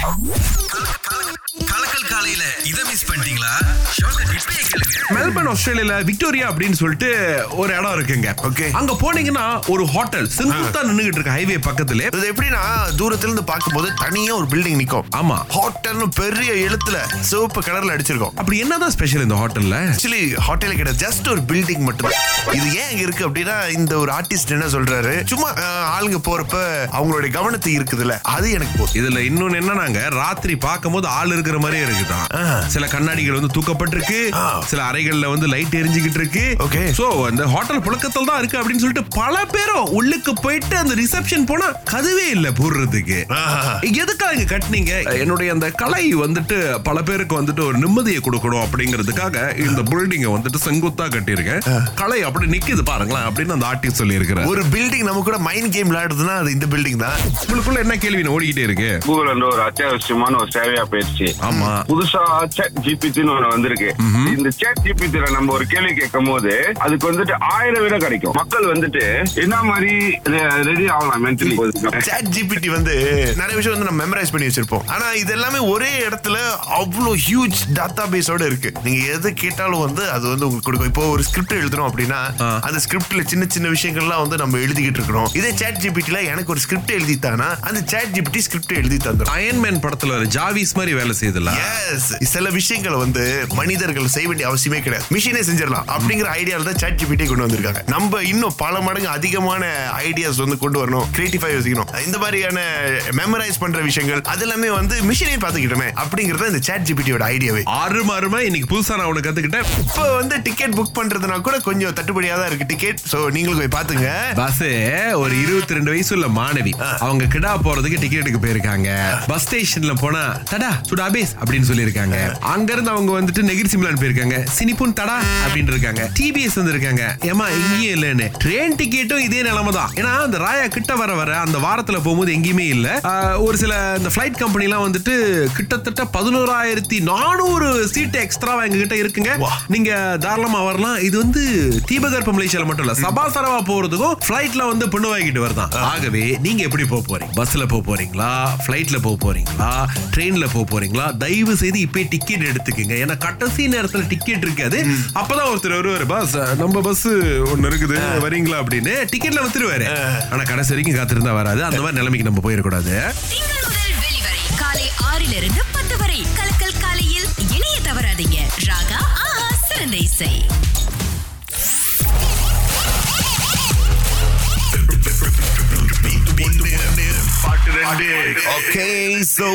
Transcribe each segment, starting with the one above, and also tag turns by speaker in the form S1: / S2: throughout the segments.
S1: கலக்கல் காலையில இத மிஸ் பண்ணிட்டீங்களா?
S2: மெல்பர்ன் ஆஸ்திரேலியால விக்டோரியா அப்படின்னு சொல்லிட்டு ஒரு இடம் இருக்குங்க.
S3: Okay.
S2: அங்க போனீங்கன்னா ஒரு ஹோட்டல் செங்குத்தா நின்னுகிட்டு இருக்கு ஹைவே பக்கத்துல.
S3: இது எப்படின்னா தூரத்துல இருந்து பார்க்கும்போது தனியா ஒரு பில்டிங் நிக்கும்.
S2: ஆமா.
S3: ஹோட்டல்னு பெரிய எழுத்துல சிவப்பு கலர்ல அடிச்சிருக்கோம்.
S2: அப்படி என்னதான் ஸ்பெஷல் இந்த ஹோட்டல்ல
S3: ஆக்சுவலி ஹோட்டலே கிடையாது ஜஸ்ட் ஒரு பில்டிங் மட்டும் இது ஏன் இருக்கு அப்படின்னா இந்த ஒரு ஆர்டிஸ்ட் என்ன சொல்றாரு? சும்மா ஆளுங்க போறப்ப அவங்களுடைய கவனத்தை இருக்குதுல்ல அது எனக்கு போதும்.
S2: இதுல இன்னொன்னு என்னன்னாங்க ராத்திரி பார்க்கும்போது ஆள் இருக்கிற மாதிரியே இருக்குதான்
S3: ஆ.
S2: சில கண்ணாடிகள் வந்து தூக்கப்பட்டிருக்கு. சில அறைகள்ல வந்து லைட் எரிஞ்சுக்கிட்டு இருக்கு
S3: Okay.
S2: சோ அந்த ஹோட்டல் புழக்கத்தில் தான் இருக்கு அப்படின்னு சொல்லிட்டு பல பேரும் உள்ளுக்கு போயிட்டு அந்த ரிசப்ஷன் போனா கதவே இல்ல போடுறதுக்கு. எதுக்காக இங்க கட்டுனீங்க? என்னுடைய அந்த கலை வந்துட்டு பல பேருக்கு வந்துட்டு ஒரு நிம்மதியை கொடுக்கணும் அப்படிங்கிறதுக்காக இந்த பில்டிங்கை வந்துட்டு செங்குத்தா கட்டியிருக்கேன். கலை அப்படி நிக்குது பாருங்களேன் அப்படின்னு அந்த ஆர்டிஸ்ட் சொல்லி இருக்கிறேன்
S3: ஒரு பில்டிங் நம்ம கூட மைண்ட் கேம் விளையாடுதுன்னா அது இந்த பில்டிங் தான்.
S2: உங்களுக்குள்ள என்ன கேள்வி ஓடிக்கிட்டே இருக்கு
S4: கூகுள் வந்து ஒரு அத்தியாவசியமான ஒரு சேவையா போயிடுச்சு.
S2: ஆமா.
S4: புதுசா சேட் ஜிபிடின்னு ஒண்ணு வந்திருக்கு. இந்த சேட் ஜிபிடில நம்ம ஒரு கேள்வி கேட்கும் போது அதுக்கு வந்துட்டு ஆயிரம் விட கிடைக்கும். மக்கள் வந்துட்டு என்ன மாதிரி ரெடி ஆகலாம் மென்டலி
S3: சாட் ஜிபிடி வந்து நிறைய விஷயம் வந்து நம்ம மெமரைஸ் பண்ணி வச்சிருப்போம். ஆனா இது எல்லாமே ஒரே இடத்துல அவ்வளோ ஹியூஜ் டேட்டா பேஸோட இருக்கு. நீங்க எது கேட்டாலும் வந்து அது வந்து உங்களுக்கு கொடுக்கும். இப்போ ஒரு ஸ்கிரிப்ட் எழுதுறோம் அப்படின்னா. அந்த ஸ்கிரிப்ட்ல சின்ன சின்ன விஷயங்கள்லாம் வந்து நம்ம எழுதிக்கிட்டு இருக்கிறோம். இதே சாட் ஜிபிடில எனக்கு ஒரு ஸ்கிரிப்ட் எழுதித்தானா அந்த சாட் ஜிபிடி ஸ்கிரிப்ட் எழுதி தந்துடும்
S2: அயன்மேன் படத்துல ஜாவிஸ் மாதிரி வேலை செய்யுதுல
S3: சில விஷயங்களை வந்து மனிதர்கள் செய்ய வேண்டிய அவசியமே கிடையாது. மிஷினே செஞ்சிடலாம் அப்படிங்கிற ஐடியால தான் சாட் ஜிபிடி கொண்டு வந்திருக்காங்க. நம்ம இன்னும் பல மடங்கு அதிகமான ஐடியாஸ் வந்து கொண்டு வரணும் கிரியேட்டிவா யோசிக்கணும். இந்த மாதிரியான மெமரைஸ் பண்ற விஷயங்கள் அது எல்லாமே வந்து மிஷினே பாத்துக்கிட்டோமே அப்படிங்கறது இந்த சாட் ஜிபிடியோட ஐடியாவே
S2: அருமை அருமை. இன்னைக்கு புதுசா நான் ஒண்ணு கத்துக்கிட்டேன்.
S3: இப்போ வந்து டிக்கெட் புக் பண்றதுனா கூட கொஞ்சம் தட்டுப்படியா தான் இருக்கு டிக்கெட் சோ நீங்களும் போய் பாத்துங்க
S2: பஸ் ஒரு இருபத்தி ரெண்டு வயசு உள்ள மாணவி அவங்க கிடா போறதுக்கு டிக்கெட்டுக்கு போயிருக்காங்க. பஸ் ஸ்டேஷன்ல போனா தடா சுடாபேஸ் அப்படின்னு சொல்லியிருக்காங்க. அங்க இருந்து அவங்க வந்துட்டு நெகிரி சிம்லான் போயிருக்காங்க சினிப்புன் தடா அப்படின்னு இருக்காங்க டிபிஎஸ் வந்து இருக்காங்க ஏமா இங்கேயும் இல்லன்னு. ட்ரெயின் டிக்கெட்டும் இதே நிலைமை தான். ஏன்னா அந்த ராயா கிட்ட வர வர அந்த வாரத்துல போகும்போது எங்கேயுமே இல்ல. ஒரு சில இந்த ஃபிளைட் கம்பெனி எல்லாம் வந்துட்டு கிட்டத்தட்ட பதினோராயிரத்தி நானூறு சீட் எக்ஸ்ட்ராவா எங்க கிட்ட இருக்குங்க. நீங்க தாராளமா வரலாம். இது வந்து தீபகற்ப மலேசியால மட்டும் இல்ல சபாசரவா போறதுக்கும் ஃபிளைட்ல வந்து பொண்ணு வாங்கிட்டு வருதான். ஆகவே நீங்க எப்படி போக போறீங்க? பஸ்ல போக போறீங்களா? ஃபிளைட்ல போக போறீங்களா? ட்ரெயின்ல போக போறீங்களா? தயவு செய்து இப்பே டிக்கெட் எடுத்துக்கங்க. ஏன்னா கடைசி நேரத்துல டிக்கெட் இருக்காது. அப்பதான் ஒருத்தர் வருவாரு பஸ் நம்ம பஸ் ஒண்ணு இருக்குது. வரீங்களா? அப்படின்னு டிக்கெட்ல வித்துருவாரு ஆனா கடைசி வரைக்கும் காத்திருந்தா வராது. அந்த மாதிரி நிலைமைக்கு நம்ம போயிடக்கூடாது.
S5: காலை ஆறிலிருந்து பத்து வரை. கலக்கல் காலையில் இணைய தவறாதீங்க. ராகா ஆஹா சிறந்த இசை.
S3: ஓகே சோ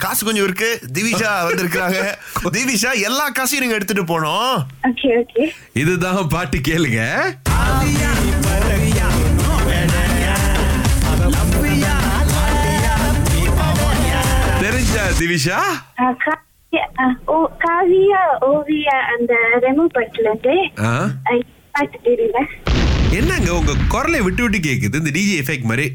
S3: காசு கொஞ்சம் இருக்கு. திவிஷா வந்திருக்காங்க திவிஷா எல்லா காசையும் நீங்க எடுத்துட்டு போனோம்
S6: ஓகே ஓகே
S2: இதுதான் பாட்டு கேளுங்க. தெரிஞ்சா திவிஷா
S6: காவியா ஓவியா அந்த ரெமோ படத்துல இருந்து பாட்டு தெரியல
S2: என்னங்க உங்க குரலை விட்டு விட்டு கேக்குது? இந்த டிஜே எஃபெக்ட் மாதிரி.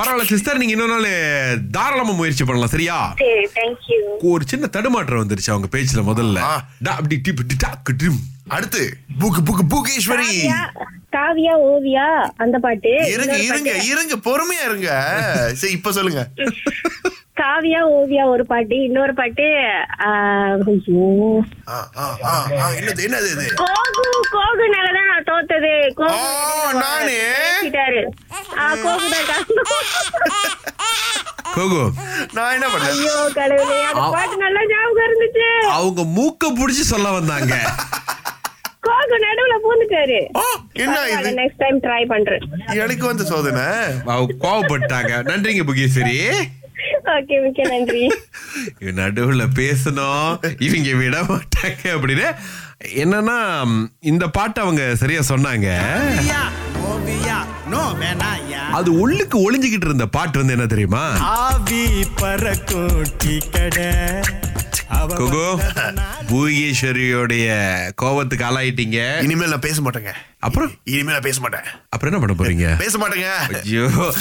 S2: பரவாயில்ல சிஸ்டர் நீங்க இன்னொரு நாள் தாராளமா முயற்சி பண்ணலாம் சரியா? ஒரு சின்ன தடுமாற்றம் வந்துருச்சு அவங்க பேச்சுல முதல்ல.
S3: அடுத்து புக்கு புக்கு புகேஸ்வரி.
S6: காவியா ஓவியா அந்த பாட்டு.
S3: இருங்க இருங்க. இருங்க பொறுமையா இருங்க. சரி இப்ப சொல்லுங்க.
S6: காவியா ஓவியா ஒரு பாட்டு இன்னொரு பாட்டு
S3: என்னது என்னது இது?
S6: கோகு கோகுனாலதான் நான் தோத்தது. கோகு
S3: நானே?
S6: கோகு தான் காரணம்.
S2: கோகு.
S3: நான் என்ன பண்ணேன்
S6: ஐயோ கடவுளே அந்த பாட்டு நல்லா ஞாபகம் இருந்துச்சு.
S2: அவங்க மூக்க புடிச்சு சொல்ல வந்தாங்க.
S6: கோகு நடுவுல பூந்துட்டாரு.
S3: என்ன இது?
S6: நெக்ஸ்ட் டைம் ட்ரை பண்றேன்.
S3: எனக்கு வந்து சோதனை.
S2: கோவப்பட்டாங்க. நன்றிங்க புகேஸ்வரி.
S6: ஓகே மிக்க நன்றி.
S2: இவன் நடுவுல பேசணும். இவங்க விட மாட்டாங்க அப்படின்னு. என்னன்னா இந்த பாட்டு அவங்க சரியா சொன்னாங்க. அது உள்ளுக்கு ஒளிஞ்சுகிட்டு இருந்த பாட்டு வந்து என்ன தெரியுமா?
S7: ஆவி பறக்கும் டீ கடை. அவ
S2: கோகோ பூகேஸ்வரியோடைய கோவத்துக்கு ஆளாயிட்டீங்க.
S3: இனிமேல் நான் பேச மாட்டேங்க.
S2: அப்புறம்?
S3: இனிமேல் நான் பேச மாட்டேன்.
S2: அப்புறம் என்ன பண்ண போறீங்க?
S3: பேச மாட்டேங்க.
S2: ஐயோ.